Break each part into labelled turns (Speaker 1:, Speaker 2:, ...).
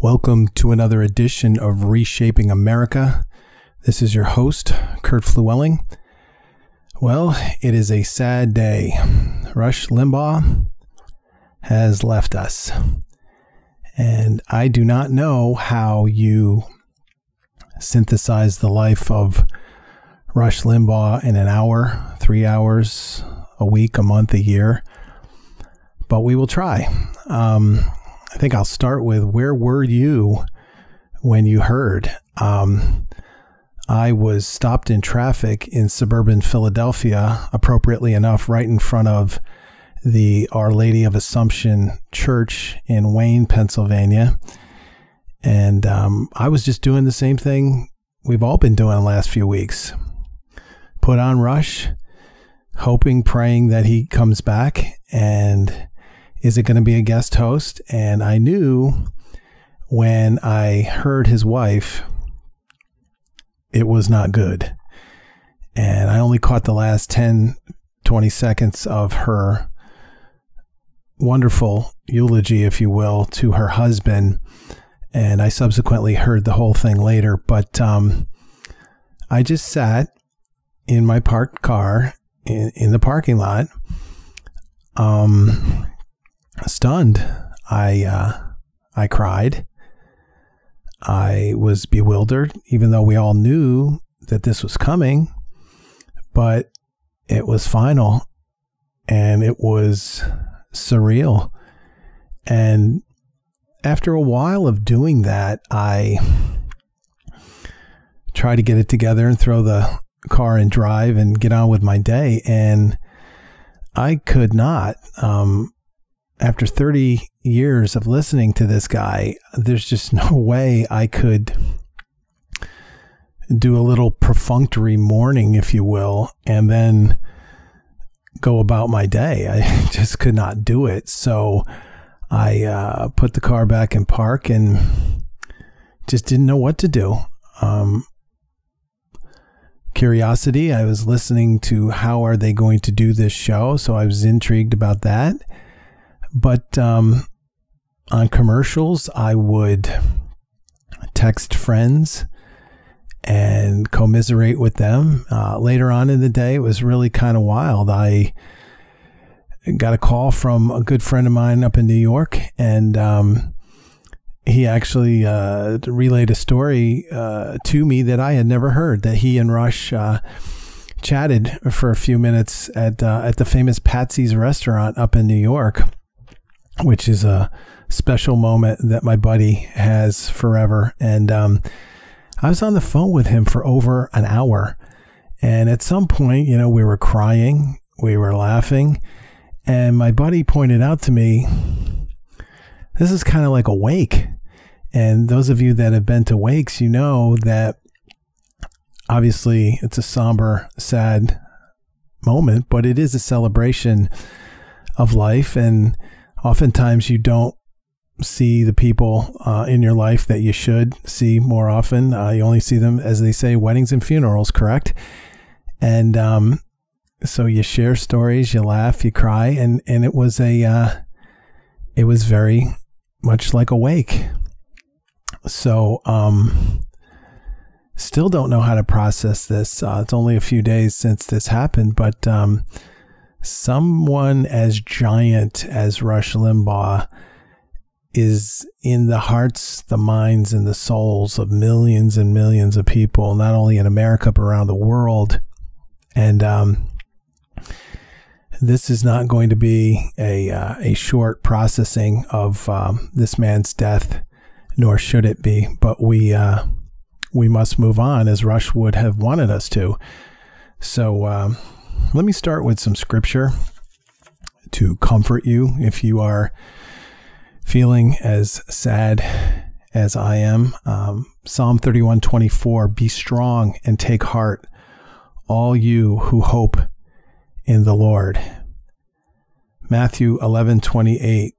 Speaker 1: Welcome to another edition of Reshaping America. This is your host, Kurt Fluelling. Well, it is a sad day. Rush Limbaugh has left us. And I do not know how you synthesize the life of Rush Limbaugh in an hour, three hours, a week, a month, a year. But we will try. Um, I think I'll start with where were you when you heard? Um, I was stopped in traffic in suburban Philadelphia, appropriately enough, right in front of the Our Lady of Assumption Church in Wayne, Pennsylvania. And um, I was just doing the same thing we've all been doing the last few weeks. Put on Rush, hoping, praying that he comes back. And is it going to be a guest host? And I knew when I heard his wife, it was not good. And I only caught the last 10, 20 seconds of her wonderful eulogy, if you will, to her husband. And I subsequently heard the whole thing later. But um, I just sat in my parked car in, in the parking lot, um, stunned. I uh, I cried. I was bewildered, even though we all knew that this was coming. But it was final, and it was surreal. And after a while of doing that, I try to get it together and throw the car and drive and get on with my day. And I could not. Um, after 30 years of listening to this guy, there's just no way I could do a little perfunctory mourning, if you will, and then go about my day. I just could not do it. So I uh, put the car back in park and just didn't know what to do. Um, curiosity, I was listening to how are they going to do this show, so I was intrigued about that. But um, on commercials, I would text friends and commiserate with them. Uh, later on in the day, it was really kind of wild. I got a call from a good friend of mine up in New York, and um, he actually uh, relayed a story uh, to me that I had never heard. That he and Rush uh, chatted for a few minutes at uh, at the famous Patsy's restaurant up in New York, which is a special moment that my buddy has forever. And um, I was on the phone with him for over an hour. And at some point, you know, we were crying, we were laughing. And my buddy pointed out to me, this is kind of like a wake. And those of you that have been to wakes, you know that obviously it's a somber, sad moment, but it is a celebration of life. And oftentimes you don't see the people uh, in your life that you should see more often. Uh, you only see them, as they say, weddings and funerals, correct? And um, so you share stories, you laugh, you cry, and and it was a uh, it was very much like a wake. So um, still don't know how to process this. Uh, it's only a few days since this happened, but um, someone as giant as Rush Limbaugh is in the hearts, the minds, and the souls of millions and millions of people, not only in America, but around the world. And um, this is not going to be a, uh, a short processing of um, this man's death, nor should it be. But we, uh, we must move on as Rush would have wanted us to. So um, let me start with some scripture to comfort you if you are feeling as sad as I am. Um, Psalm 31 24 Be strong and take heart, all you who hope in the Lord. Matthew 11 28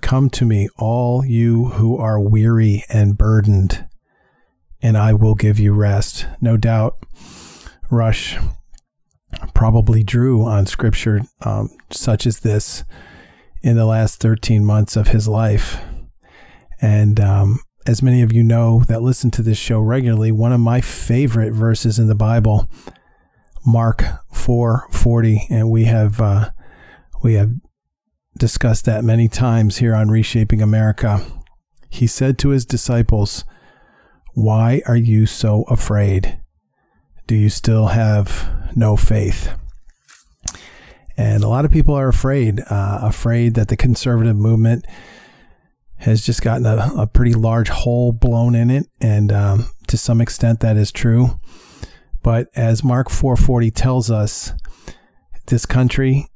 Speaker 1: Come to me, all you who are weary and burdened, and I will give you rest. No doubt, Rush probably drew on scripture um, such as this in the last 13 months of his life. And um, as many of you know that listen to this show regularly, one of my favorite verses in the Bible, Mark four forty, and we have uh, we have discussed that many times here on Reshaping America. He said to his disciples, "Why are you so afraid? Do you still have no faith?" And a lot of people are afraid, uh, afraid that the conservative movement has just gotten a, a pretty large hole blown in it, and um, to some extent that is true. But as Mark 440 tells us, this country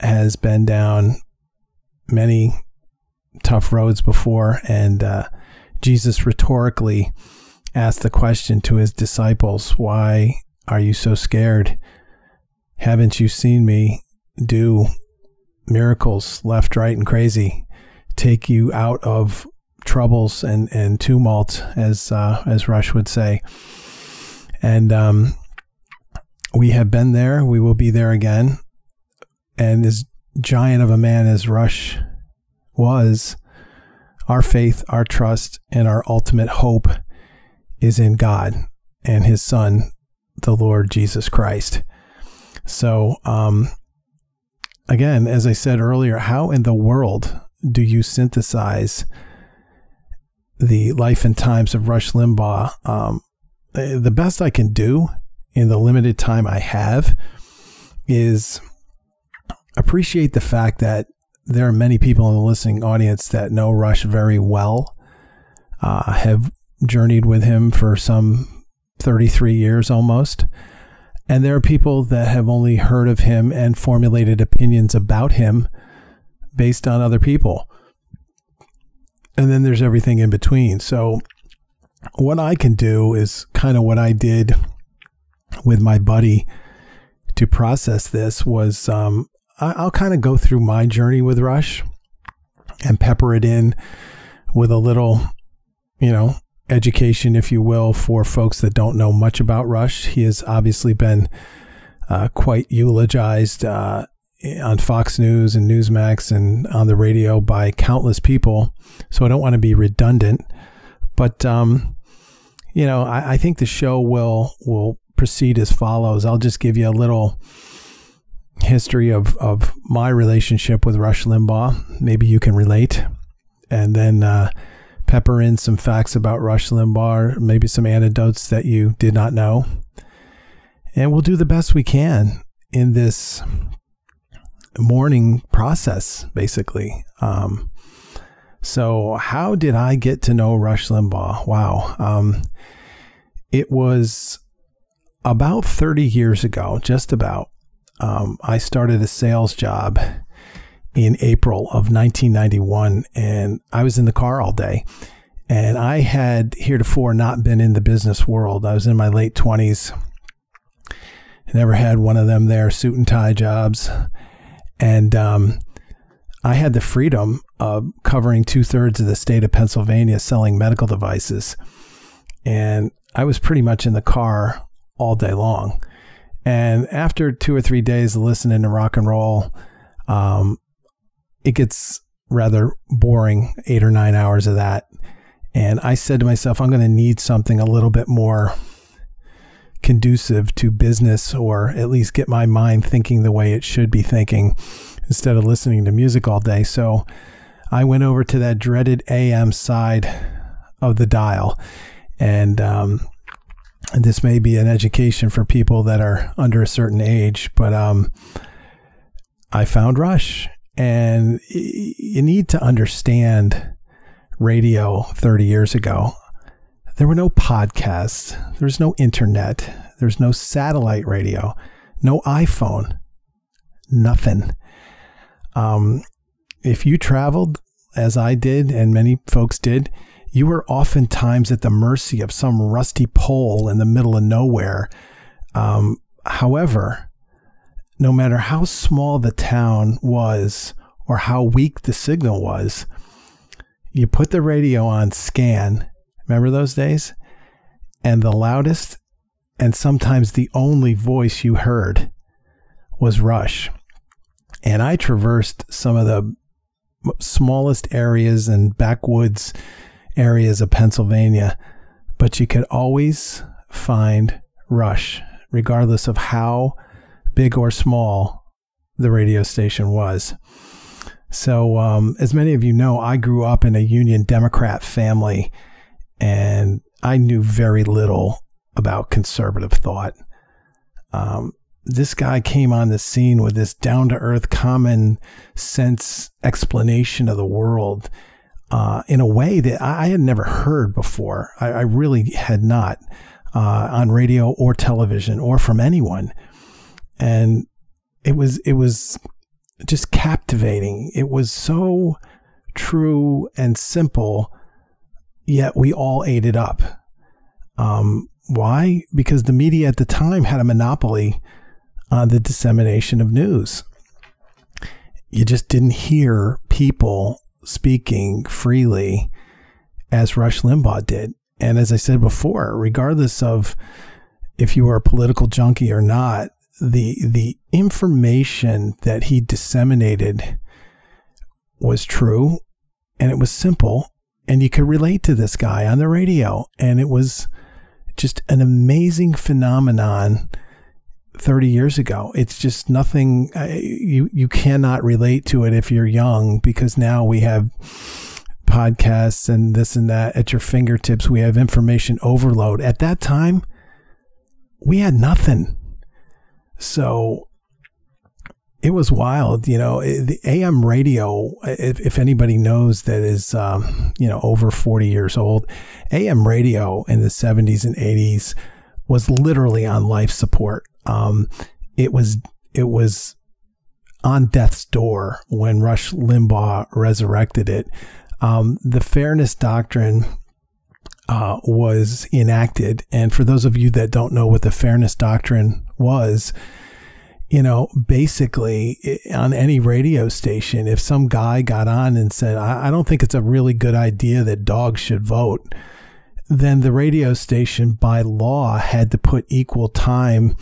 Speaker 1: has been down many tough roads before, and uh, Jesus rhetorically asked the question to his disciples, "Why are you so scared? Haven't you seen me do miracles left, right, and crazy?" take you out of troubles and, and tumult, as uh, as Rush would say. And um, we have been there. We will be there again. And as giant of a man as Rush was, our faith, our trust, and our ultimate hope is in God and His Son, the Lord Jesus Christ. So, um, again, as I said earlier, how in the world do you synthesize the life and times of Rush Limbaugh? Um, the best I can do in the limited time I have is appreciate the fact that there are many people in the listening audience that know Rush very well, uh, have journeyed with him for some 33 years almost. And there are people that have only heard of him and formulated opinions about him based on other people. And then there's everything in between. So, what I can do is kind of what I did with my buddy to process this was um, I, will kind of go through my journey with Rush and pepper it in with a little, you know, education, if you will, for folks that don't know much about Rush. He has obviously been uh, quite eulogized uh, on Fox News and Newsmax and on the radio by countless people. So I don't want to be redundant, but um, you know, I, I, think the show will will proceed as follows. I'll just give you a little history of of my relationship with Rush Limbaugh. Maybe you can relate, and then. Uh, pepper in some facts about Rush Limbaugh, maybe some anecdotes that you did not know. And we'll do the best we can in this mourning process, basically. Um, so, how did I get to know Rush Limbaugh? Wow. Um, it was about 30 years ago, just about. Um, I started a sales job in April of 1991, and I was in the car all day. And I had heretofore not been in the business world. I was in my late 20s. Never had one of them there suit and tie jobs. And um, I had the freedom of covering two thirds of the state of Pennsylvania selling medical devices. And I was pretty much in the car all day long. And after two or three days of listening to rock and roll, um, it gets rather boring, eight or nine hours of that. And I said to myself, I'm going to need something a little bit more conducive to business or at least get my mind thinking the way it should be thinking instead of listening to music all day. So I went over to that dreaded AM side of the dial. And, um, and this may be an education for people that are under a certain age, but um, I found Rush. And you need to understand radio 30 years ago. There were no podcasts. There was no internet. There's no satellite radio, no iPhone, nothing. Um, if you traveled as I did, and many folks did, you were oftentimes at the mercy of some rusty pole in the middle of nowhere. Um, however, no matter how small the town was or how weak the signal was, you put the radio on scan Remember those days? And the loudest and sometimes the only voice you heard was Rush. And I traversed some of the smallest areas and backwoods areas of Pennsylvania, but you could always find Rush, regardless of how big or small the radio station was. So, um, as many of you know, I grew up in a Union Democrat family, and I knew very little about conservative thought. Um, this guy came on the scene with this down to earth, common sense explanation of the world uh, in a way that I had never heard before. I, I really had not uh, on radio or television or from anyone, and it was it was just captivating. It was so true and simple, yet we all ate it up. Um, why? Because the media at the time had a monopoly on the dissemination of news. You just didn't hear people speaking freely as Rush Limbaugh did. And as I said before, regardless of if you were a political junkie or not, the the information that he disseminated was true and it was simple and you could relate to this guy on the radio and it was just an amazing phenomenon 30 years ago. It's just nothing you you cannot relate to it if you're young because now we have podcasts and this and that at your fingertips. We have information overload. At that time, we had nothing. So it was wild, you know. The AM radio, if, if anybody knows that is, um, you know, over 40 years old, AM radio in the 70s and 80s was literally on life support. Um, it was it was on death's door when Rush Limbaugh resurrected it. Um, the fairness doctrine uh, was enacted, and for those of you that don't know what the fairness doctrine was, you know, basically on any radio station, if some guy got on and said, I, I don't think it's a really good idea that dogs should vote, then the radio station by law had to put equal time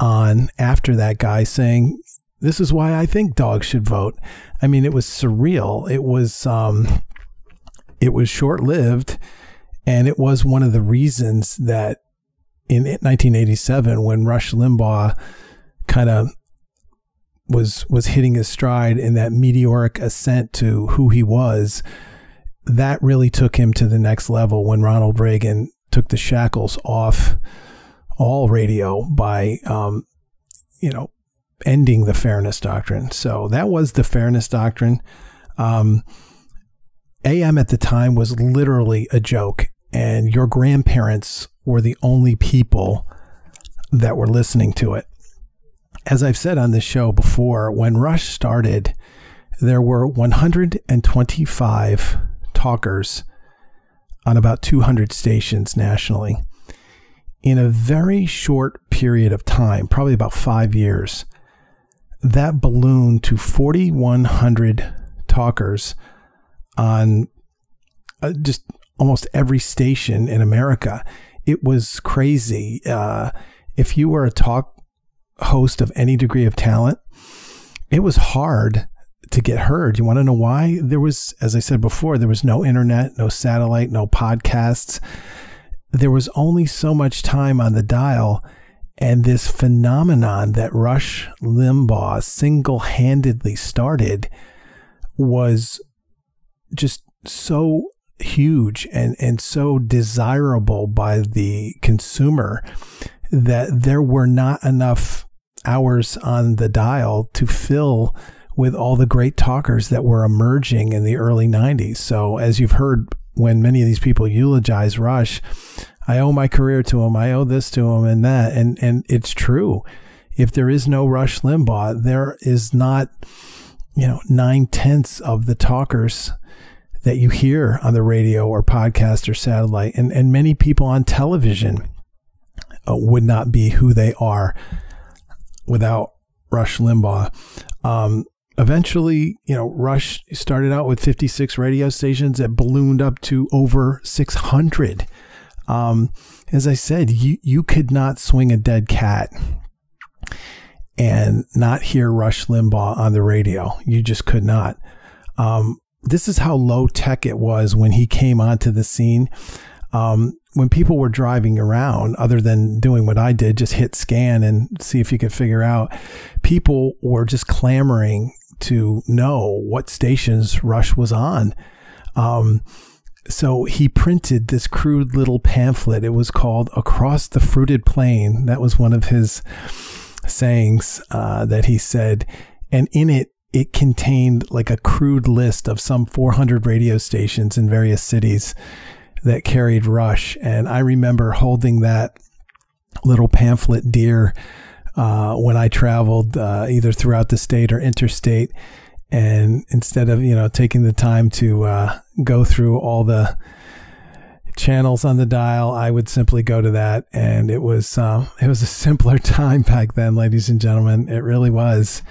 Speaker 1: on after that guy saying, This is why I think dogs should vote. I mean, it was surreal. It was, um, it was short lived. And it was one of the reasons that in 1987, when Rush Limbaugh kind of was was hitting his stride in that meteoric ascent to who he was, that really took him to the next level when Ronald Reagan took the shackles off all radio by, um, you know, ending the fairness doctrine. So that was the fairness doctrine. Um, AM at the time was literally a joke, and your grandparents were the only people that were listening to it. As I've said on this show before, when Rush started, there were 125 talkers on about 200 stations nationally in a very short period of time, probably about five years, that ballooned to 4,100 talkers on uh, just almost every station in America. It was crazy. Uh, if you were a talk host of any degree of talent, it was hard to get heard. You want to know why? There was, as I said before, there was no internet, no satellite, no podcasts there was only so much time on the dial. And this phenomenon that Rush Limbaugh single handedly started was just so huge and, and so desirable by the consumer that there were not enough hours on the dial to fill with all the great talkers that were emerging in the early 90s. So, as you've heard when many of these people eulogize Rush, I owe my career to him. I owe this to him and that. And, and it's true. If there is no Rush Limbaugh, there is not, you know, nine tenths of the talkers that you hear on the radio or podcast or satellite. And, and many people on television uh, would not be who they are without Rush Limbaugh. Um, eventually, you know, Rush started out with 56 radio stations that ballooned up to over 600. Um, as I said, you, you could not swing a dead cat and not hear Rush Limbaugh on the radio. You just could not. Um, this is how low tech it was when he came onto the scene. Um, when people were driving around, other than doing what I did, just hit scan and see if you could figure out, people were just clamoring to know what stations Rush was on. Um, so he printed this crude little pamphlet. It was called Across the Fruited Plain. That was one of his sayings uh, that he said. And in it, it contained like a crude list of some 400 radio stations in various cities that carried Rush. And I remember holding that little pamphlet dear uh, when I traveled uh, either throughout the state or interstate. And instead of, you know, taking the time to uh, go through all the channels on the dial, I would simply go to that. And it was, uh, it was a simpler time back then, ladies and gentlemen. It really was.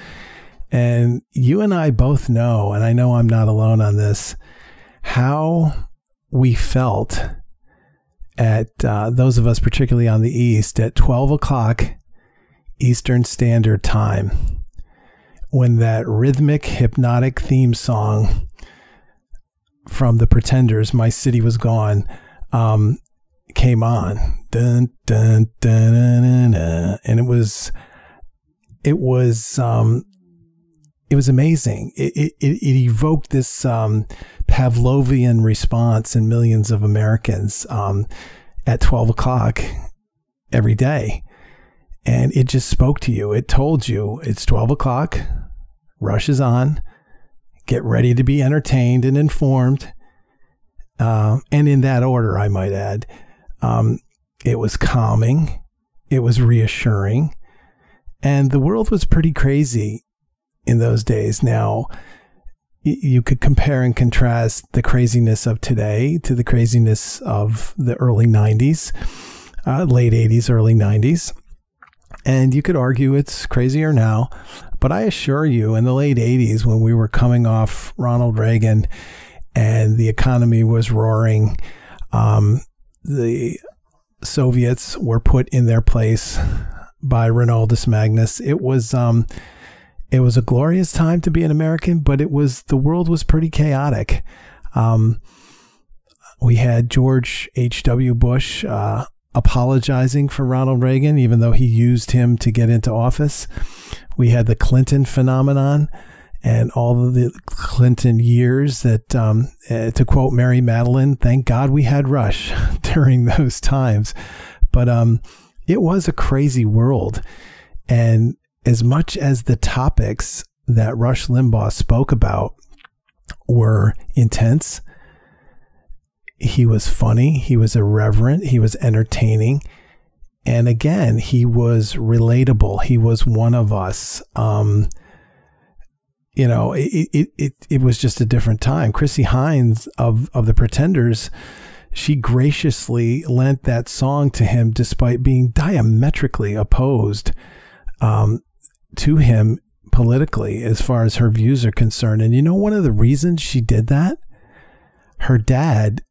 Speaker 1: And you and I both know, and I know I'm not alone on this, how we felt at uh, those of us, particularly on the East, at 12 o'clock Eastern Standard Time, when that rhythmic, hypnotic theme song from the Pretenders, My City Was Gone, um, came on. Dun, dun, dun, and it was, it was, um, it was amazing. It, it, it evoked this um, Pavlovian response in millions of Americans um, at 12 o'clock every day. And it just spoke to you. It told you it's 12 o'clock, rush is on, get ready to be entertained and informed. Uh, and in that order, I might add. Um, it was calming, it was reassuring, and the world was pretty crazy in those days. Now, you could compare and contrast the craziness of today to the craziness of the early 90s, uh, late 80s, early 90s. And you could argue it's crazier now. But I assure you, in the late 80s, when we were coming off Ronald Reagan and the economy was roaring, um, the Soviets were put in their place by Ronaldus Magnus. It was. Um, it was a glorious time to be an American, but it was the world was pretty chaotic. Um, we had George H.W. Bush uh, apologizing for Ronald Reagan, even though he used him to get into office. We had the Clinton phenomenon and all the Clinton years that, um, uh, to quote Mary Matalin, thank God we had Rush during those times. But um, it was a crazy world. And as much as the topics that Rush Limbaugh spoke about were intense, he was funny, he was irreverent, he was entertaining. And again, he was relatable. He was one of us. Um, you know, it, it, it, it was just a different time. Chrissie Hynde of, of the Pretenders, she graciously lent that song to him despite being diametrically opposed um, to him politically as far as her views are concerned. And you know, one of the reasons she did that? Her dad,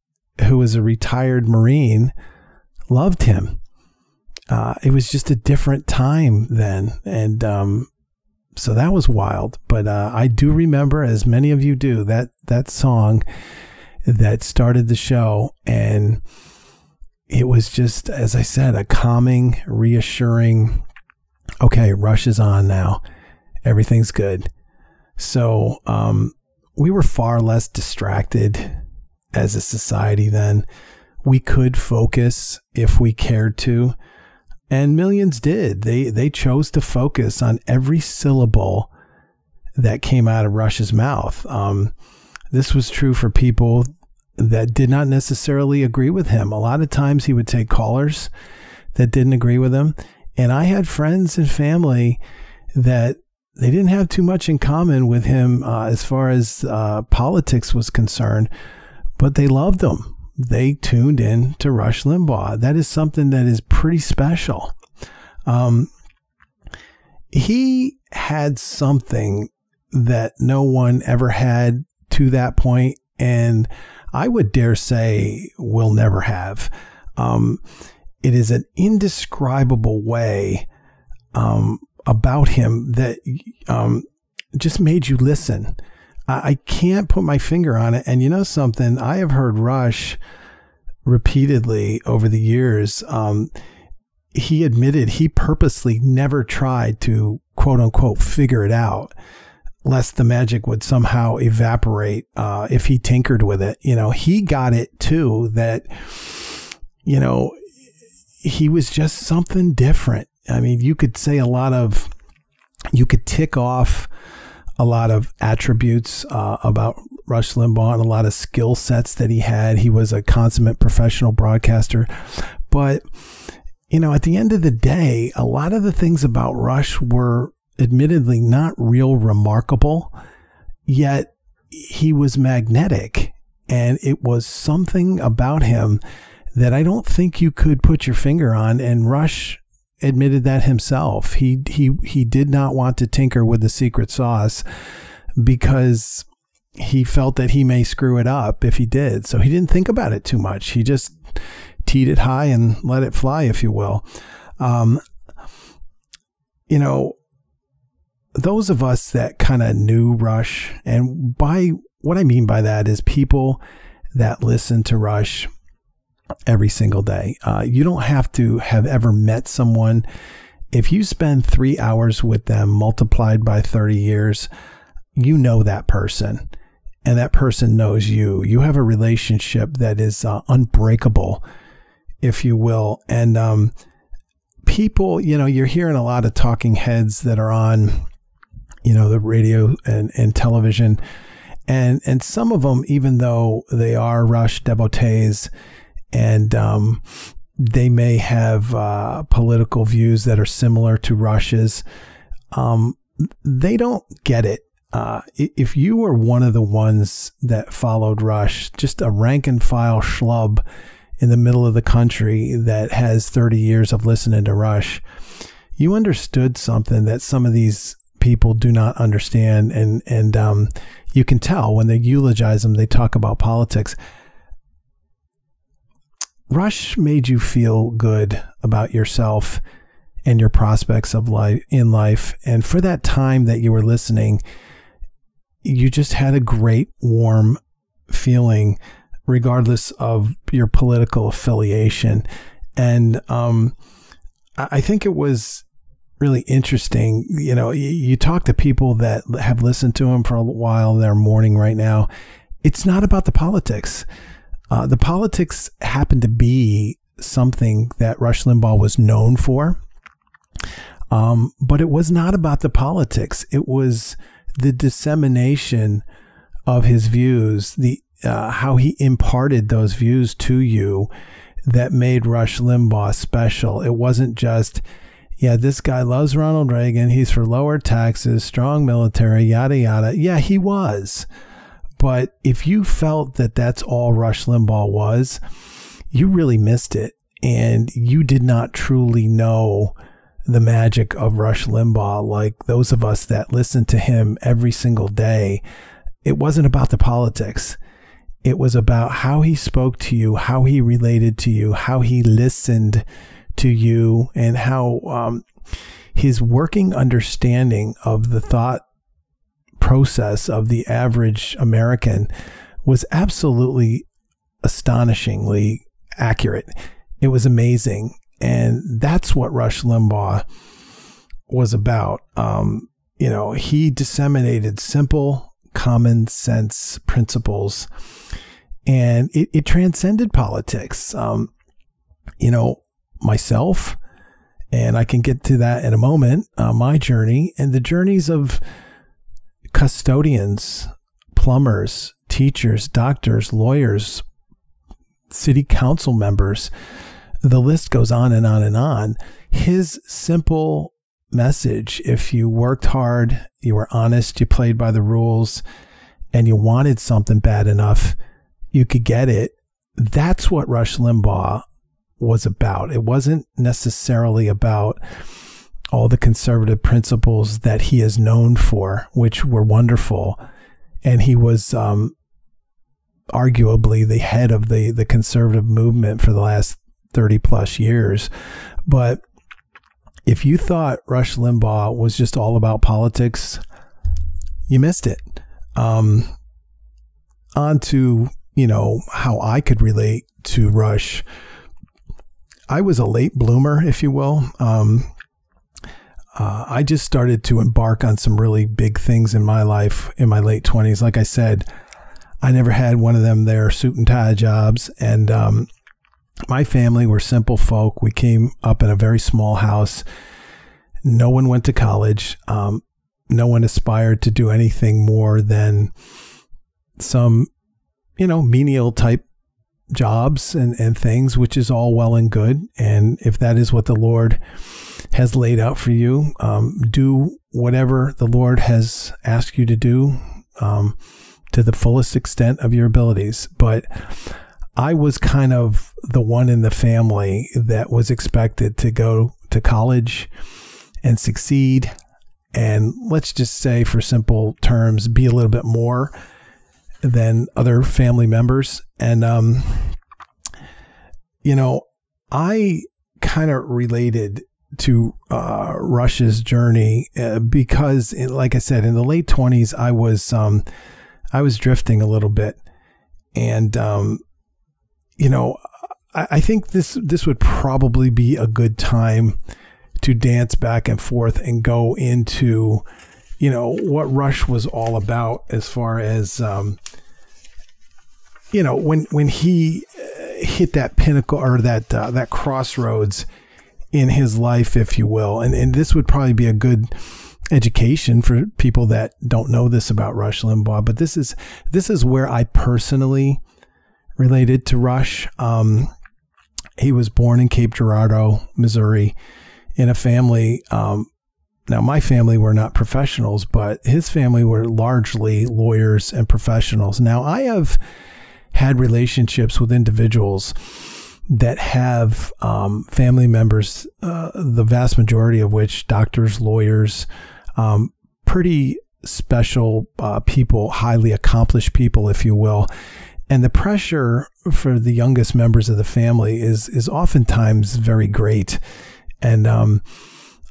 Speaker 1: who was a retired Marine, loved him. Uh, it was just a different time then. And, um, so that was wild. But, uh, I do remember, as many of you do, that, that song that started the show. And it was just, as I said, a calming, reassuring, okay, Rush is on now. Everything's good. So um, we were far less distracted as a society then. We could focus if we cared to. And millions did. They they chose to focus on every syllable that came out of Rush's mouth. Um, this was true for people that did not necessarily agree with him. A lot of times he would take callers that didn't agree with him, and I had friends and family that they didn't have too much in common with him uh, as far as uh, politics was concerned, but they loved him. They tuned in to Rush Limbaugh. That is something that is pretty special. Um, he had something that no one ever had to that point, and I would dare say will never have. Um, it is an indescribable way um, about him that um, just made you listen. I, I can't put my finger on it. And you know something? I have heard Rush repeatedly over the years. Um, he admitted he purposely never tried to quote unquote figure it out lest the magic would somehow evaporate uh, if he tinkered with it. You know, he got it too that, you know, he was just something different. I mean, you could say a lot of, you could tick off a lot of attributes uh, about Rush Limbaugh and a lot of skill sets that he had. He was a consummate professional broadcaster. But, you know, at the end of the day, a lot of the things about Rush were admittedly not real remarkable, yet he was magnetic. And it was something about him that I don't think you could put your finger on. And Rush admitted that himself. He he he did not want to tinker with the secret sauce because he felt that he may screw it up if he did. So he didn't think about it too much. He just teed it high and let it fly, if you will. Um, you know, those of us that kind of knew Rush, and by what I mean by that is people that listen to Rush every single day. Uh, you don't have to have ever met someone. If you spend three hours with them multiplied by 30 years, you know that person and that person knows you. You have a relationship that is uh, unbreakable, if you will. And um, people, you know, you're hearing a lot of talking heads that are on, you know, the radio and, and television. And, and some of them, even though they are Rush devotees, and um, they may have uh, political views that are similar to Rush's. Um, they don't get it. Uh, if you were one of the ones that followed Rush, just a rank and file schlub in the middle of the country that has 30 years of listening to Rush, you understood something that some of these people do not understand. And, and um, you can tell when they eulogize them, they talk about politics. Rush made you feel good about yourself and your prospects of life in life. And for that time that you were listening, you just had a great warm feeling regardless of your political affiliation. And um, I think it was really interesting. You know, you, you, talk to people that have listened to him for a while, they're mourning right now. It's not about the politics. Uh, the politics happened to be something that Rush Limbaugh was known for. Um, but it was not about the politics. It was the dissemination of his views, the uh, how he imparted those views to you that made Rush Limbaugh special. It wasn't just, yeah, this guy loves Ronald Reagan. He's for lower taxes, strong military, yada, yada. Yeah, he was. But if you felt that that's all Rush Limbaugh was, you really missed it. And you did not truly know the magic of Rush Limbaugh like those of us that listen to him every single day. It wasn't about the politics. It was about how he spoke to you, how he related to you, how he listened to you, and how um, his working understanding of the thought process of the average American was absolutely astonishingly accurate. It was amazing. And that's what Rush Limbaugh was about. Um, you know, he disseminated simple, common sense principles and it, it transcended politics. Um, you know, myself, and I can get to that in a moment, uh, my journey and the journeys of custodians, plumbers, teachers, doctors, lawyers, city council members. The list goes on and on and on. His simple message if you worked hard, you were honest, you played by the rules, and you wanted something bad enough, you could get it. That's what Rush Limbaugh was about. It wasn't necessarily about all the conservative principles that he is known for, which were wonderful. And he was um, arguably the head of the, the conservative movement for the last 30 plus years. But if you thought Rush Limbaugh was just all about politics, you missed it. Um, on to, you know, how I could relate to Rush. I was a late bloomer, if you will. Um, uh, I just started to embark on some really big things in my life in my late 20s. Like I said, I never had one of them there suit and tie jobs. And um, my family were simple folk. We came up in a very small house. No one went to college. Um, no one aspired to do anything more than some, you know, menial type jobs and, and things, which is all well and good. And if that is what the Lord has laid out for you, um, do whatever the Lord has asked you to do um, to the fullest extent of your abilities. But I was kind of the one in the family that was expected to go to college and succeed. And let's just say, for simple terms, be a little bit more than other family members. And, um, you know, I kind of related to uh, Rush's journey uh, because, like I said, in the late twenties, I was um, I was drifting a little bit, and um, you know, I, I think this this would probably be a good time to dance back and forth and go into, you know, what Rush was all about as far as, um, you know, when when he uh, hit that pinnacle or that uh, that crossroads in his life, if you will, and and this would probably be a good education for people that don't know this about Rush Limbaugh. But this is this is where I personally related to Rush. Um, he was born in Cape Girardeau, Missouri, in a family. Um, now, my family were not professionals, but his family were largely lawyers and professionals. Now, I have had relationships with individuals that have um, family members, uh, the vast majority of which doctors, lawyers, um, pretty special uh, people, highly accomplished people, if you will. And the pressure for the youngest members of the family is is oftentimes very great. And um,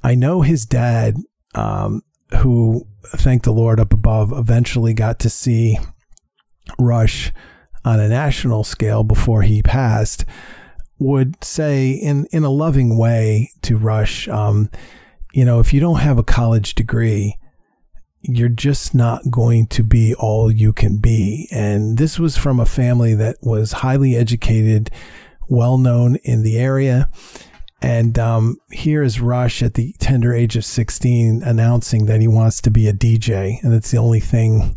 Speaker 1: I know his dad, um, who, thank the Lord up above, eventually got to see Rush on a national scale before he passed, would say in, in a loving way to Rush, um, you know, if you don't have a college degree, you're just not going to be all you can be. And this was from a family that was highly educated, well known in the area. And um, here is Rush at the tender age of 16 announcing that he wants to be a DJ. And that's the only thing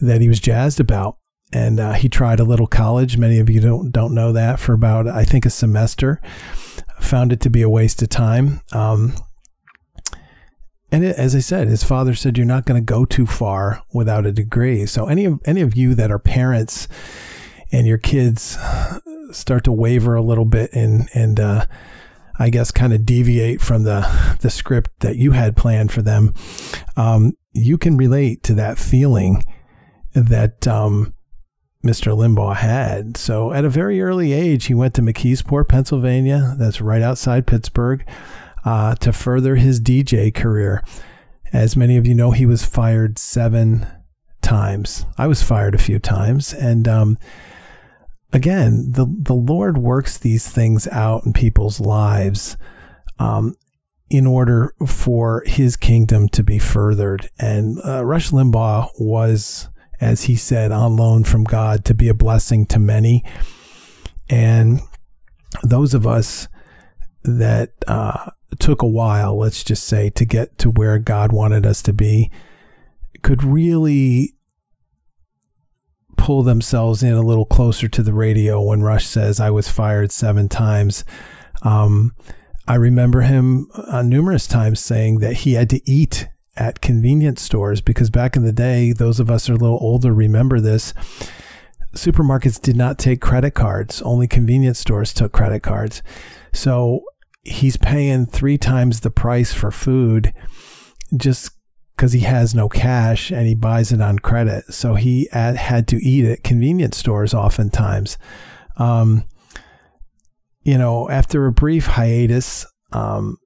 Speaker 1: that he was jazzed about. And uh, he tried a little college. Many of you don't, don't know that for about, I think, a semester. Found it to be a waste of time. Um, and it, as I said, his father said, "You're not going to go too far without a degree." So any of any of you that are parents and your kids start to waver a little bit and and uh, I guess, kind of deviate from the the script that you had planned for them, um, you can relate to that feeling that um, Mr. Limbaugh had. So, at a very early age, he went to McKeesport, Pennsylvania. That's right outside Pittsburgh, uh, to further his DJ career. As many of you know, he was fired seven times. I was fired a few times, and um, again, the the Lord works these things out in people's lives um, in order for His kingdom to be furthered. And uh, Rush Limbaugh was, as he said, on loan from God to be a blessing to many. And those of us that uh, took a while, let's just say, to get to where God wanted us to be, could really pull themselves in a little closer to the radio when Rush says, I was fired seven times. Um, I remember him uh, numerous times saying that he had to eat at convenience stores because back in the day, those of us are a little older remember this. Supermarkets did not take credit cards, only convenience stores took credit cards. So he's paying three times the price for food just because he has no cash and he buys it on credit. So he had, had to eat at convenience stores oftentimes. Um, you know, after a brief hiatus um,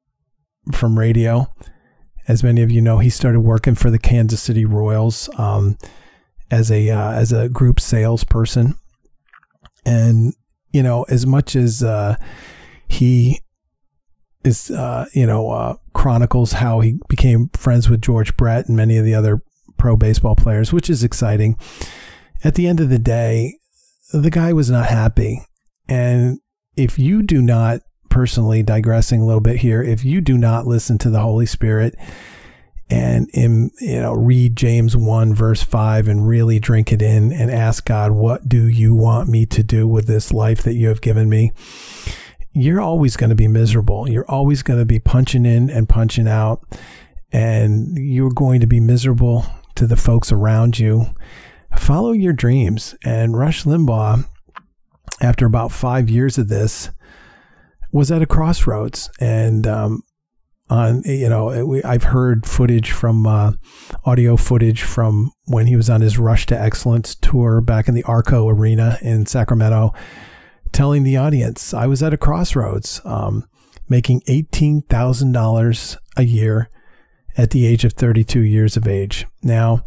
Speaker 1: from radio, as many of you know, he started working for the Kansas City Royals. Um, as a uh, as a group salesperson, and you know, as much as uh, he is, uh, you know, uh, chronicles how he became friends with George Brett and many of the other pro baseball players, which is exciting. At the end of the day, the guy was not happy, and if you do not personally digressing a little bit here, if you do not listen to the Holy Spirit and in, you know read James 1 verse 5 and really drink it in and ask God what do you want me to do with this life that you have given me? You're always going to be miserable. You're always going to be punching in and punching out. And you're going to be miserable to the folks around you. Follow your dreams and Rush Limbaugh after about 5 years of this was at a crossroads and um, on you know I've heard footage from uh, audio footage from when he was on his Rush to Excellence tour back in the Arco Arena in Sacramento, telling the audience I was at a crossroads, um, making eighteen thousand dollars a year at the age of thirty two years of age. Now.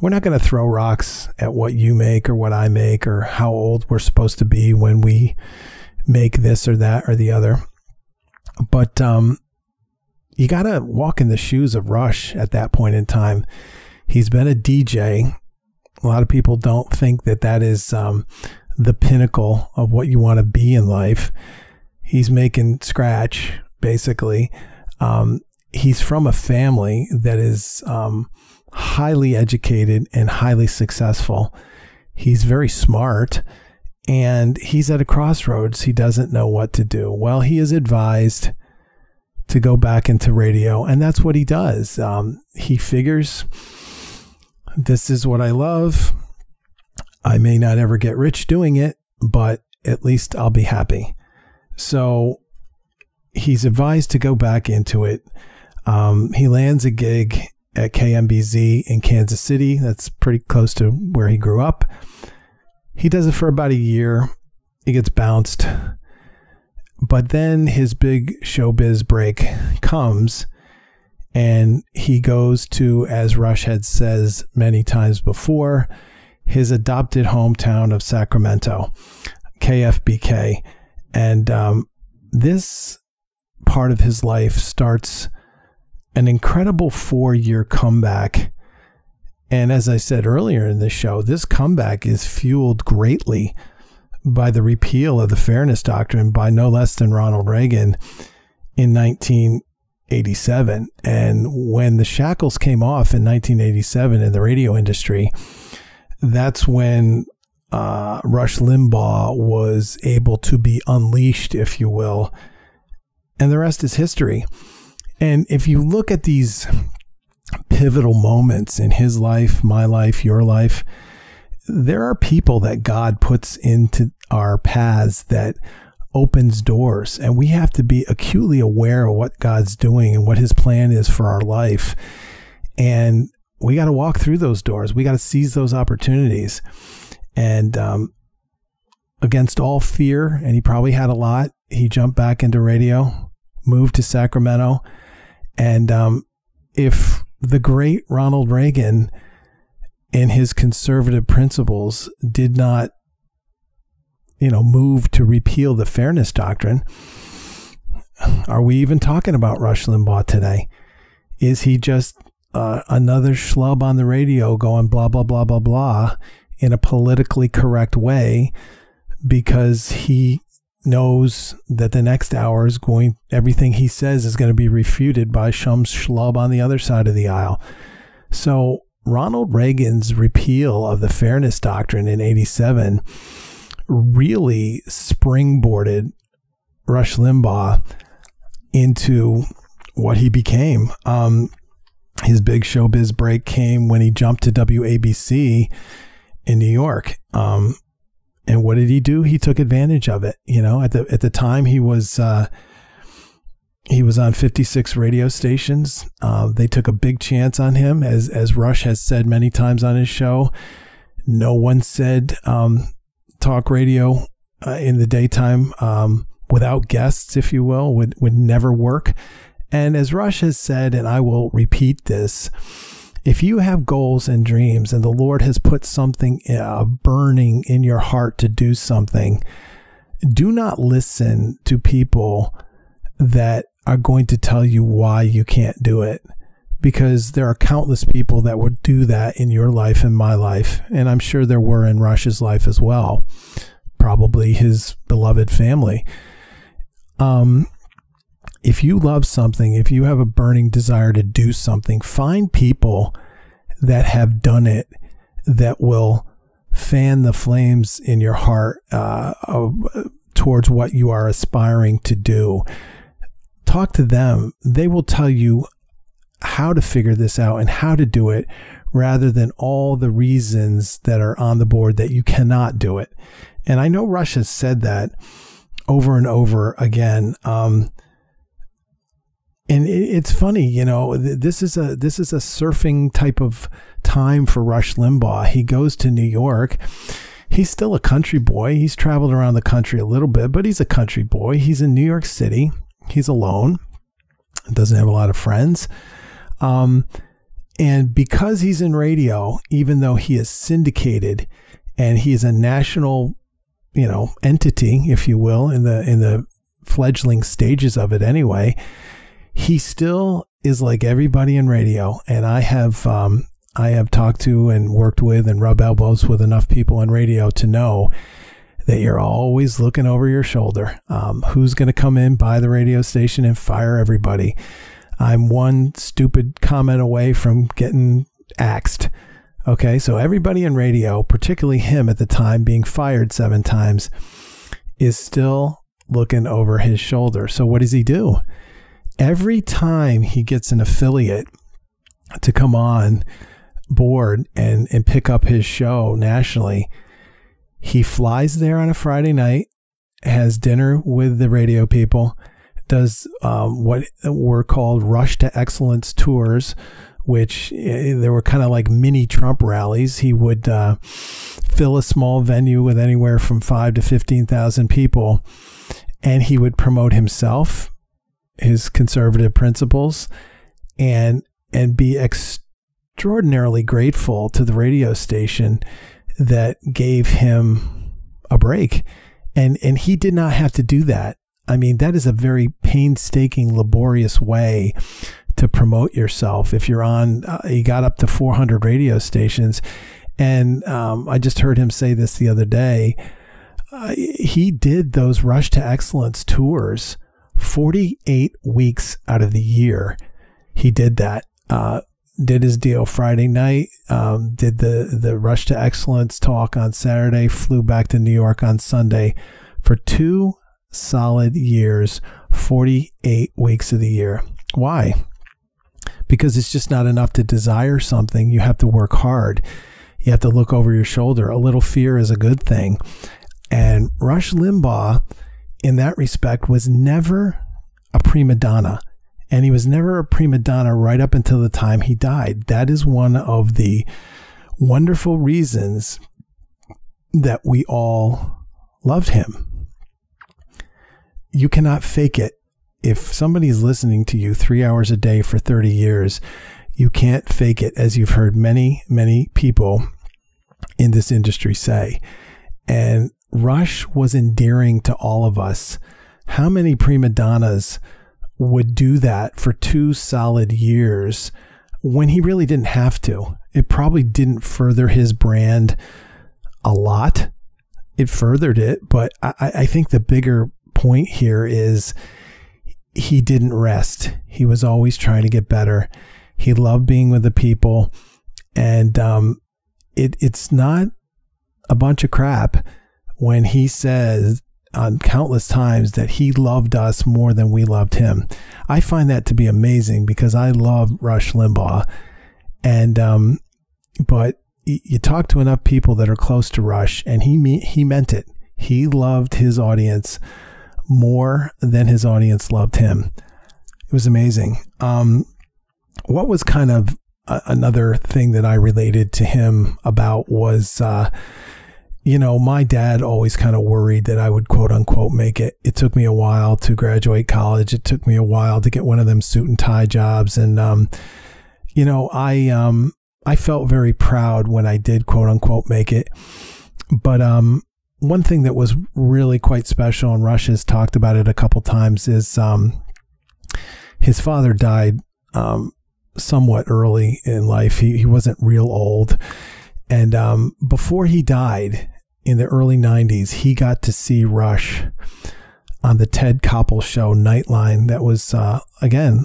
Speaker 1: We're not going to throw rocks at what you make or what I make or how old we're supposed to be when we make this or that or the other. But um, you got to walk in the shoes of Rush at that point in time. He's been a DJ. A lot of people don't think that that is um, the pinnacle of what you want to be in life. He's making scratch, basically. Um, he's from a family that is um, highly educated and highly successful. He's very smart and he's at a crossroads. He doesn't know what to do. Well, he is advised to go back into radio. And that's what he does. Um, he figures this is what I love. I may not ever get rich doing it, but at least I'll be happy. So he's advised to go back into it. Um, he lands a gig at KMBZ in Kansas City. That's pretty close to where he grew up. He does it for about a year. He gets bounced. But then his big showbiz break comes and he goes to, as Rush had says many times before, his adopted hometown of Sacramento, KFBK. And um, this part of his life starts an incredible four year comeback. And as I said earlier in the show, this comeback is fueled greatly by the repeal of the Fairness Doctrine by no less than Ronald Reagan in 1987. And when the shackles came off in 1987 in the radio industry, that's when uh, Rush Limbaugh was able to be unleashed, if you will. And the rest is history. And if you look at these pivotal moments in his life, my life, your life, there are people that God puts into our paths that opens doors and we have to be acutely aware of what God's doing and what his plan is for our life. And we got to walk through those doors. We got to seize those opportunities. And um, against all fear, and he probably had a lot, he jumped back into radio, moved to Sacramento. And um, if the great Ronald Reagan and his conservative principles did not, you know, move to repeal the fairness doctrine, are we even talking about Rush Limbaugh today? Is he just uh, another schlub on the radio going blah, blah, blah, blah, blah in a politically correct way because he knows that the next hour is going, everything he says is going to be refuted by some schlub on the other side of the aisle. So Ronald Reagan's repeal of the Fairness Doctrine in 87 really springboarded Rush Limbaugh into what he became. Um, his big showbiz break came when he jumped to WABC in New York. Um, and what did he do? He took advantage of it. You know, at the at the time he was uh, he was on 56 radio stations. Uh, they took a big chance on him, as as Rush has said many times on his show. No one said um, talk radio uh, in the daytime um, without guests, if you will, would would never work. And as Rush has said, and I will repeat this, If you have goals and dreams and the Lord has put something uh, burning in your heart to do something, do not listen to people that are going to tell you why you can't do it because there are countless people that would do that in your life and my life. And I'm sure there were in Rush's life as well, probably his beloved family. Um, if you love something, if you have a burning desire to do something, find people that have done it that will fan the flames in your heart uh, towards what you are aspiring to do. Talk to them. They will tell you how to figure this out and how to do it rather than all the reasons that are on the board that you cannot do it. And I know Rush has said that over and over again. Um, and it's funny, you know, this is a this is a surfing type of time for Rush Limbaugh. He goes to New York. He's still a country boy. He's traveled around the country a little bit, but he's a country boy. He's in New York City. He's alone. Doesn't have a lot of friends. Um, and because he's in radio, even though he is syndicated and he is a national, you know, entity, if you will, in the in the fledgling stages of it anyway, he still is like everybody in radio. And I have um, I have talked to and worked with and rubbed elbows with enough people in radio to know that you're always looking over your shoulder. Um, who's going to come in, buy the radio station, and fire everybody? I'm one stupid comment away from getting axed. Okay, so everybody in radio, particularly him at the time being fired seven times, is still looking over his shoulder. So what does he do? Every time he gets an affiliate to come on board and, and pick up his show nationally, he flies there on a Friday night, has dinner with the radio people, does um, what were called Rush to Excellence tours, which uh, they were kind of like mini Trump rallies. He would uh, fill a small venue with anywhere from five to 15,000 people, and he would promote himself, his conservative principles, and and be extraordinarily grateful to the radio station that gave him a break. And and he did not have to do that. I mean, that is a very painstaking, laborious way to promote yourself. If you're on, uh, he got up to 400 radio stations. And um, I just heard him say this the other day. Uh, he did those Rush to Excellence tours 48 weeks out of the year. He did that. Uh, did his deal Friday night, um, did the, the Rush to Excellence talk on Saturday, flew back to New York on Sunday for two solid years, 48 weeks of the year. Why? Because it's just not enough to desire something. You have to work hard. You have to look over your shoulder. A little fear is a good thing. And Rush Limbaugh, in that respect, was never a prima donna. And he was never a prima donna right up until the time he died. That is one of the wonderful reasons that we all loved him you cannot fake it. If somebody is listening to you three hours a day for 30 years, you can't fake it, as you've heard many, many people in this industry say. And Rush was endearing to all of us. How many prima donnas would do that for two solid years when he really didn't have to? It probably didn't further his brand a lot. It furthered it, but I, I think the bigger point here is he didn't rest. He was always trying to get better. He loved being with the people, and um, it it's not a bunch of crap when he says on countless times that he loved us more than we loved him. I find that to be amazing because I love Rush Limbaugh, and um, but you talk to enough people that are close to Rush, and he he meant it. He loved his audience more than his audience loved him. It was amazing. Um, what was kind of a, another thing that I related to him about was, uh, you know, my dad always kind of worried that I would quote unquote make it. It took me a while to graduate college. It took me a while to get one of them suit and tie jobs. And, um, you know, I um I felt very proud when I did quote unquote make it. But um one thing that was really quite special, and Rush has talked about it a couple times, is um his father died um somewhat early in life. He he wasn't real old. And um before he died in the early 90s, he got to see Rush on the Ted Koppel show Nightline. That was, uh, again,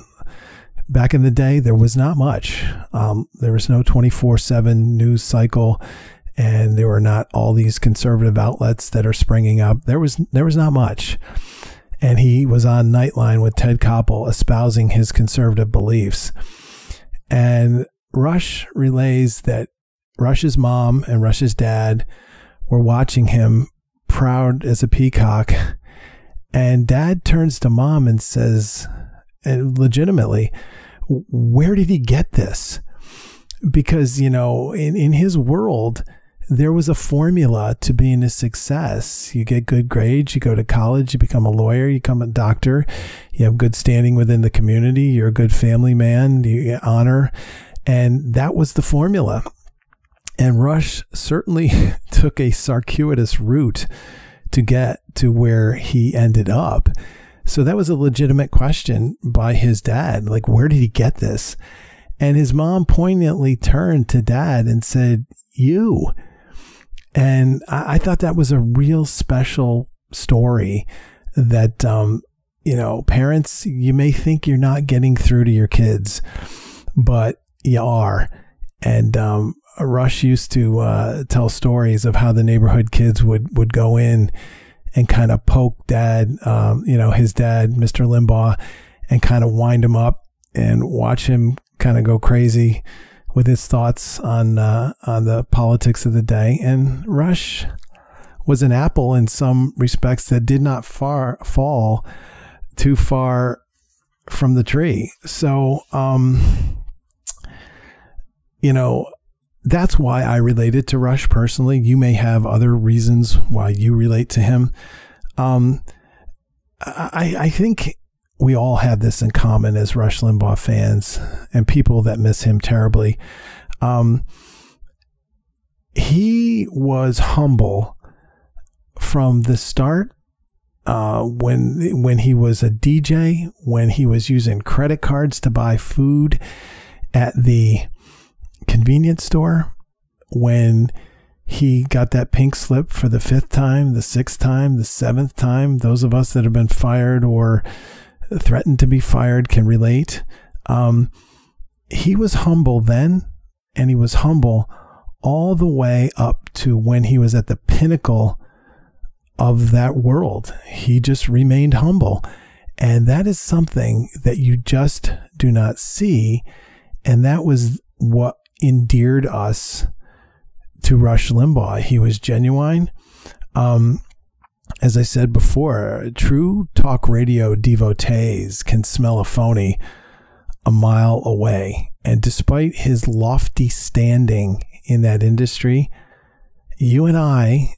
Speaker 1: back in the day, there was not much. Um, there was no 24 7 news cycle, and there were not all these conservative outlets that are springing up. There was, there was not much. And he was on Nightline with Ted Koppel espousing his conservative beliefs. And Rush relays that Rush's mom and Rush's dad were watching him proud as a peacock and dad turns to mom and says, and legitimately, where did he get this? Because, you know, in, in his world, there was a formula to being a success. You get good grades, you go to college, you become a lawyer, you become a doctor, you have good standing within the community, you're a good family man, you honor. And that was the formula. And Rush certainly took a circuitous route to get to where he ended up. So that was a legitimate question by his dad. Like, where did he get this? And his mom poignantly turned to dad and said, You. And I, I thought that was a real special story that, um, you know, parents, you may think you're not getting through to your kids, but you are. And um, Rush used to uh, tell stories of how the neighborhood kids would would go in and kind of poke dad, um, you know, his dad, Mr. Limbaugh, and kind of wind him up and watch him kind of go crazy with his thoughts on uh, on the politics of the day. And Rush was an apple in some respects that did not far fall too far from the tree. So, um, you know, that's why I related to Rush personally. You may have other reasons why you relate to him. Um, I, I think we all have this in common as Rush Limbaugh fans and people that miss him terribly. Um, he was humble from the start uh, when when he was a DJ, when he was using credit cards to buy food at the convenience store when he got that pink slip for the fifth time, the sixth time, the seventh time. Those of us that have been fired or threatened to be fired can relate. Um, he was humble then, and he was humble all the way up to when he was at the pinnacle of that world. He just remained humble. And that is something that you just do not see. And that was what endeared us to Rush Limbaugh. He was genuine. Um, as I said before, true talk radio devotees can smell a phony a mile away. And despite his lofty standing in that industry, you and I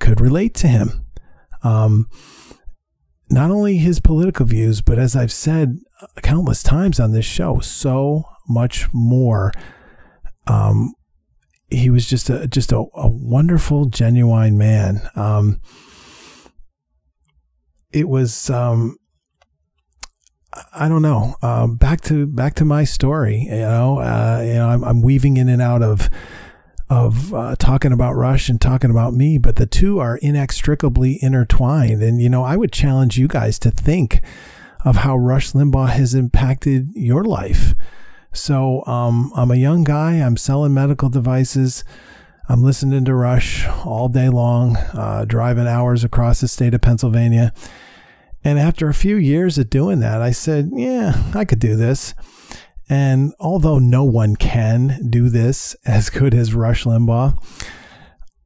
Speaker 1: could relate to him. Um, not only his political views, but as I've said countless times on this show, so much more um, he was just a just a, a wonderful, genuine man. Um, it was um, I don't know. Um, back to back to my story. You know, uh, you know, I'm, I'm, weaving in and out of of uh, talking about Rush and talking about me, but the two are inextricably intertwined. And you know, I would challenge you guys to think of how Rush Limbaugh has impacted your life. So um, I'm a young guy. I'm selling medical devices. I'm listening to Rush all day long, uh, driving hours across the state of Pennsylvania. And after a few years of doing that, I said, yeah, I could do this. And although no one can do this as good as Rush Limbaugh,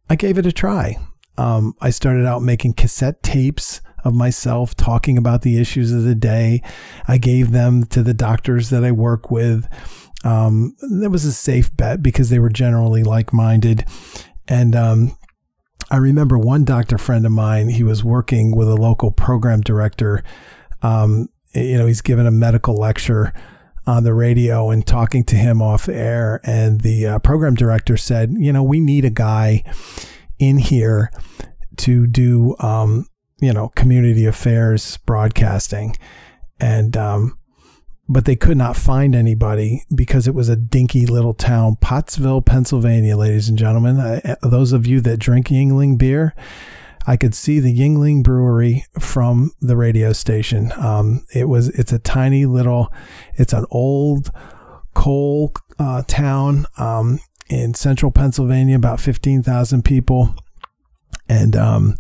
Speaker 1: I gave it a try. Um, I started out making cassette tapes of myself talking about the issues of the day. I gave them to the doctors that I work with. Um, that was a safe bet because they were generally like minded. And um, I remember one doctor friend of mine, he was working with a local program director. Um, you know, he's given a medical lecture on the radio and talking to him off air. And the uh, program director said, you know, we need a guy in here to do, um, you know, community affairs broadcasting. And, um, but they could not find anybody because it was a dinky little town, Pottsville, Pennsylvania, ladies and gentlemen. Uh, those of you that drink Yuengling beer, I could see the Yuengling Brewery from the radio station. Um, it was it's a tiny little, it's an old coal uh, town um, in central Pennsylvania, about fifteen thousand people, and um,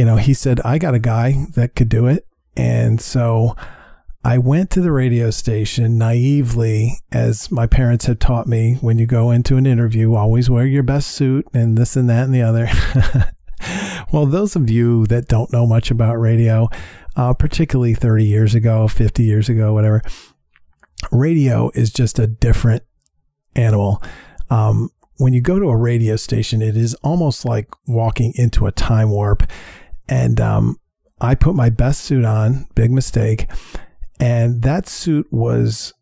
Speaker 1: you know he said I got a guy that could do it, and so. I went to the radio station naively, as my parents had taught me when you go into an interview, always wear your best suit and this and that and the other. well, those of you that don't know much about radio, uh, particularly 30 years ago, 50 years ago, whatever, radio is just a different animal. Um, when you go to a radio station, it is almost like walking into a time warp. And um, I put my best suit on, big mistake and that suit was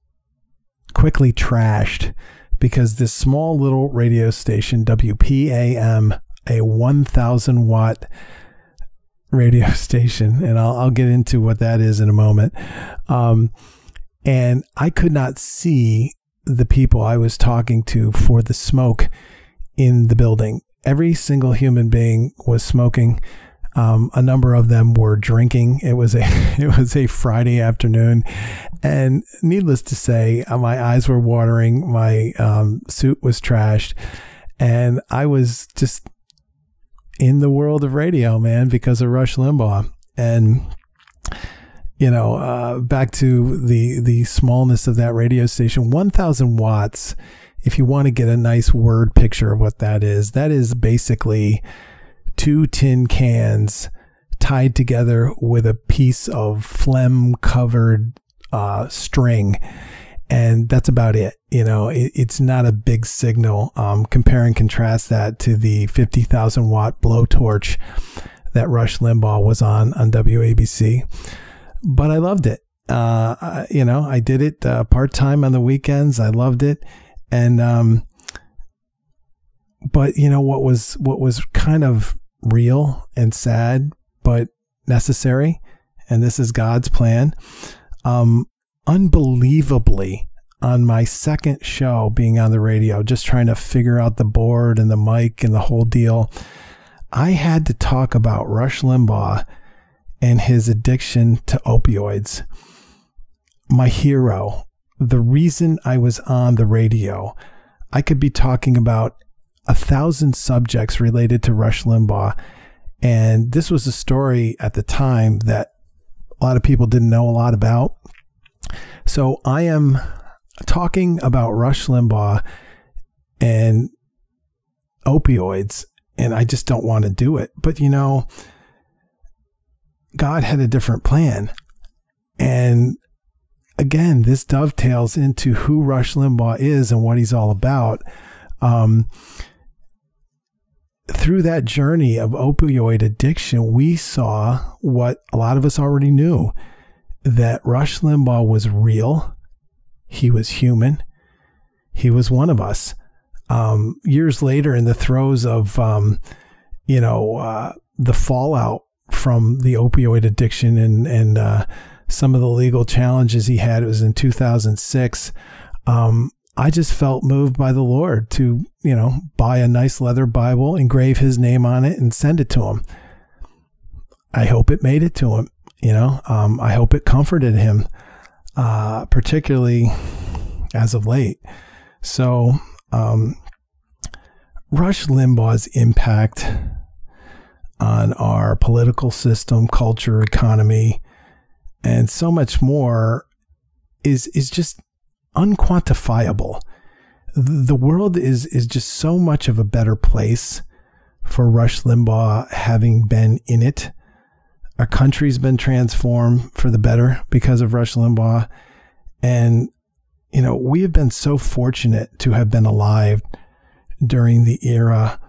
Speaker 1: quickly trashed because this small little radio station, WPAM, a 1,000 watt radio station, and I'll, I'll, get into what that is in a moment. Um, and I could not see the people I was talking to for the smoke in the building. Every single human being was smoking um, a number of them were drinking. It was a it was a Friday afternoon, and needless to say, uh, my eyes were watering. My um, suit was trashed, and I was just in the world of radio, man, because of Rush Limbaugh. And you know, uh, back to the the smallness of that radio station, one thousand watts. If you want to get a nice word picture of what that is, that is basically two tin cans tied together with a piece of phlegm covered uh, string. And that's about it. You know, it, it's not a big signal. Um, compare and contrast that to the 50,000 watt blowtorch that Rush Limbaugh was on on WABC. But I loved it. Uh, I, you know, I did it uh, part time on the weekends. I loved it. And, um, but you know what was what was kind of real and sad, but necessary. And this is God's plan. Um, unbelievably, on my second show being on the radio, just trying to figure out the board and the mic and the whole deal, I had to talk about Rush Limbaugh and his addiction to opioids. My hero, the reason I was on the radio. I could be talking about a thousand subjects related to Rush Limbaugh. And this was a story at the time that a lot of people didn't know a lot about. So I am talking about Rush Limbaugh and opioids, and I just don't want to do it. But you know, God had a different plan. And again, this dovetails into who Rush Limbaugh is and what he's all about. Um, through that journey of opioid addiction, we saw what a lot of us already knew that Rush Limbaugh was real. He was human. He was one of us. Um, years later, in the throes of, um, you know, uh, the fallout from the opioid addiction and, and uh, some of the legal challenges he had, it was in 2006. Um, I just felt moved by the Lord to, you know, buy a nice leather Bible, engrave his name on it, and send it to him. I hope it made it to him. You know, um, I hope it comforted him, uh, particularly as of late. So, um, Rush Limbaugh's impact on our political system, culture, economy, and so much more is is just unquantifiable. The world is is just so much of a better place for Rush Limbaugh having been in it. Our country's been transformed for the better because of Rush Limbaugh. And, you know, we have been so fortunate to have been alive during the era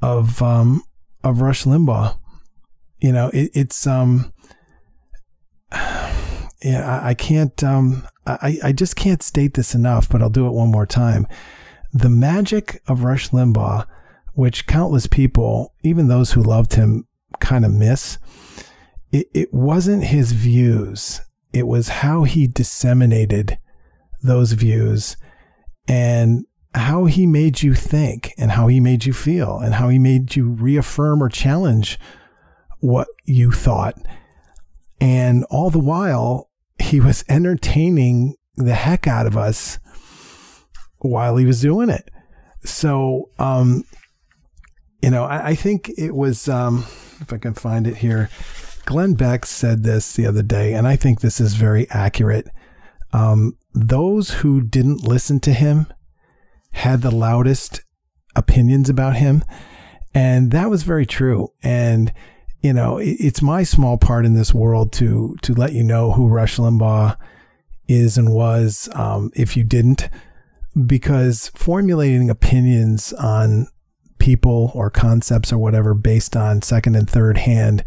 Speaker 1: of um, of Rush Limbaugh. You know, it, it's um yeah, I, I can't. Um, I I just can't state this enough, but I'll do it one more time. The magic of Rush Limbaugh, which countless people, even those who loved him, kind of miss. It, it wasn't his views. It was how he disseminated those views and how he made you think and how he made you feel and how he made you reaffirm or challenge what you thought. And all the while, he was entertaining the heck out of us while he was doing it. So, um, you know, I, I think it was, um, if I can find it here, Glenn Beck said this the other day, and I think this is very accurate. Um, those who didn't listen to him had the loudest opinions about him. And that was very true. And, you know, it, it's my small part in this world to, to let you know who Rush Limbaugh is and was, um, if you didn't, because formulating opinions on people or concepts or whatever based on second and third hand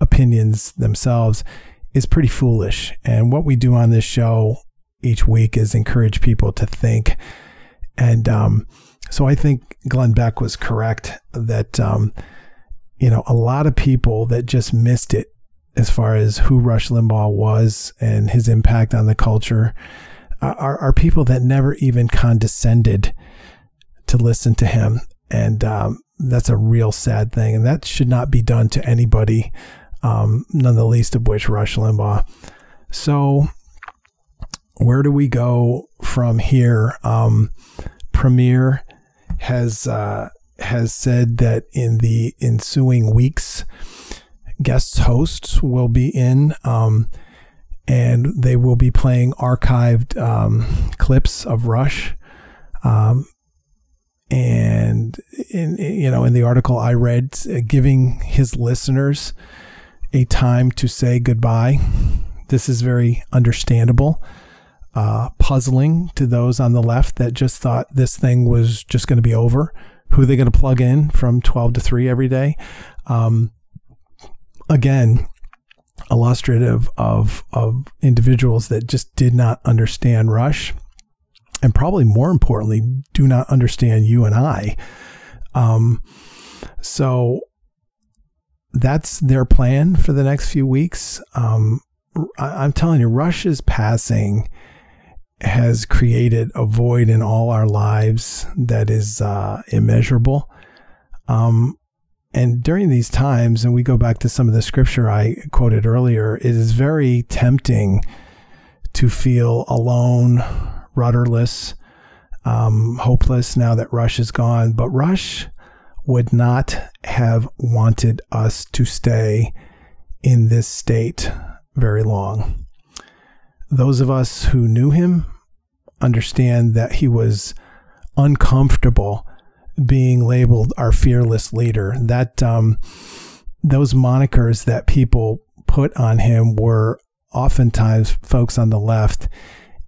Speaker 1: opinions themselves is pretty foolish. And what we do on this show each week is encourage people to think. And um, so I think Glenn Beck was correct that, um, you know, a lot of people that just missed it as far as who Rush Limbaugh was and his impact on the culture are, are people that never even condescended to listen to him. And um, that's a real sad thing. And that should not be done to anybody, um, none the least of which Rush Limbaugh. So where do we go from here? Um, Premiere has uh, has said that in the ensuing weeks, guest hosts will be in, um, and they will be playing archived um, clips of Rush. Um, and in you know in the article I read, uh, giving his listeners a time to say goodbye. This is very understandable uh, puzzling to those on the left that just thought this thing was just going to be over. Who are they going to plug in from 12 to 3 every day? Um, again, illustrative of, of individuals that just did not understand Rush and probably more importantly, do not understand you and I. Um, so that's their plan for the next few weeks. Um, I, am telling you, Rush is passing has created a void in all our lives that is uh, immeasurable. Um, and during these times, and we go back to some of the scripture I quoted earlier, it is very tempting to feel alone, rudderless, um, hopeless now that Rush is gone. But Rush would not have wanted us to stay in this state very long those of us who knew him understand that he was uncomfortable being labeled our fearless leader. That um, those monikers that people put on him were oftentimes folks on the left,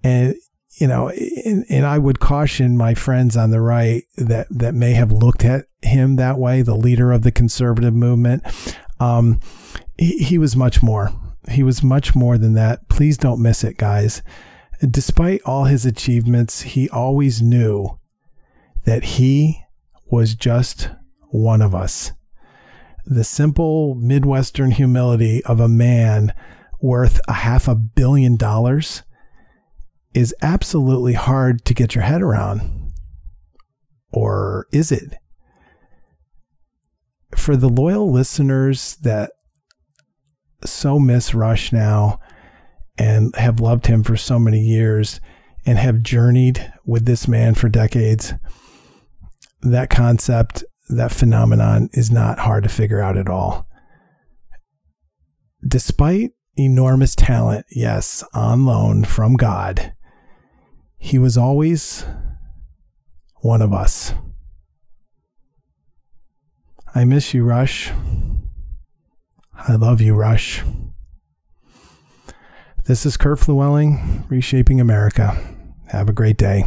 Speaker 1: and you know, and, and, I would caution my friends on the right that that may have looked at him that way, the leader of the conservative movement. Um, he, he was much more. He was much more than that. Please don't miss it, guys. Despite all his achievements, he always knew that he was just one of us. The simple Midwestern humility of a man worth a half a billion dollars is absolutely hard to get your head around. Or is it? For the loyal listeners that so miss Rush now and have loved him for so many years and have journeyed with this man for decades. That concept, that phenomenon is not hard to figure out at all. Despite enormous talent, yes, on loan from God, he was always one of us. I miss you, Rush. I love you, Rush. This is Kurt Fluelling, Reshaping America. Have a great day.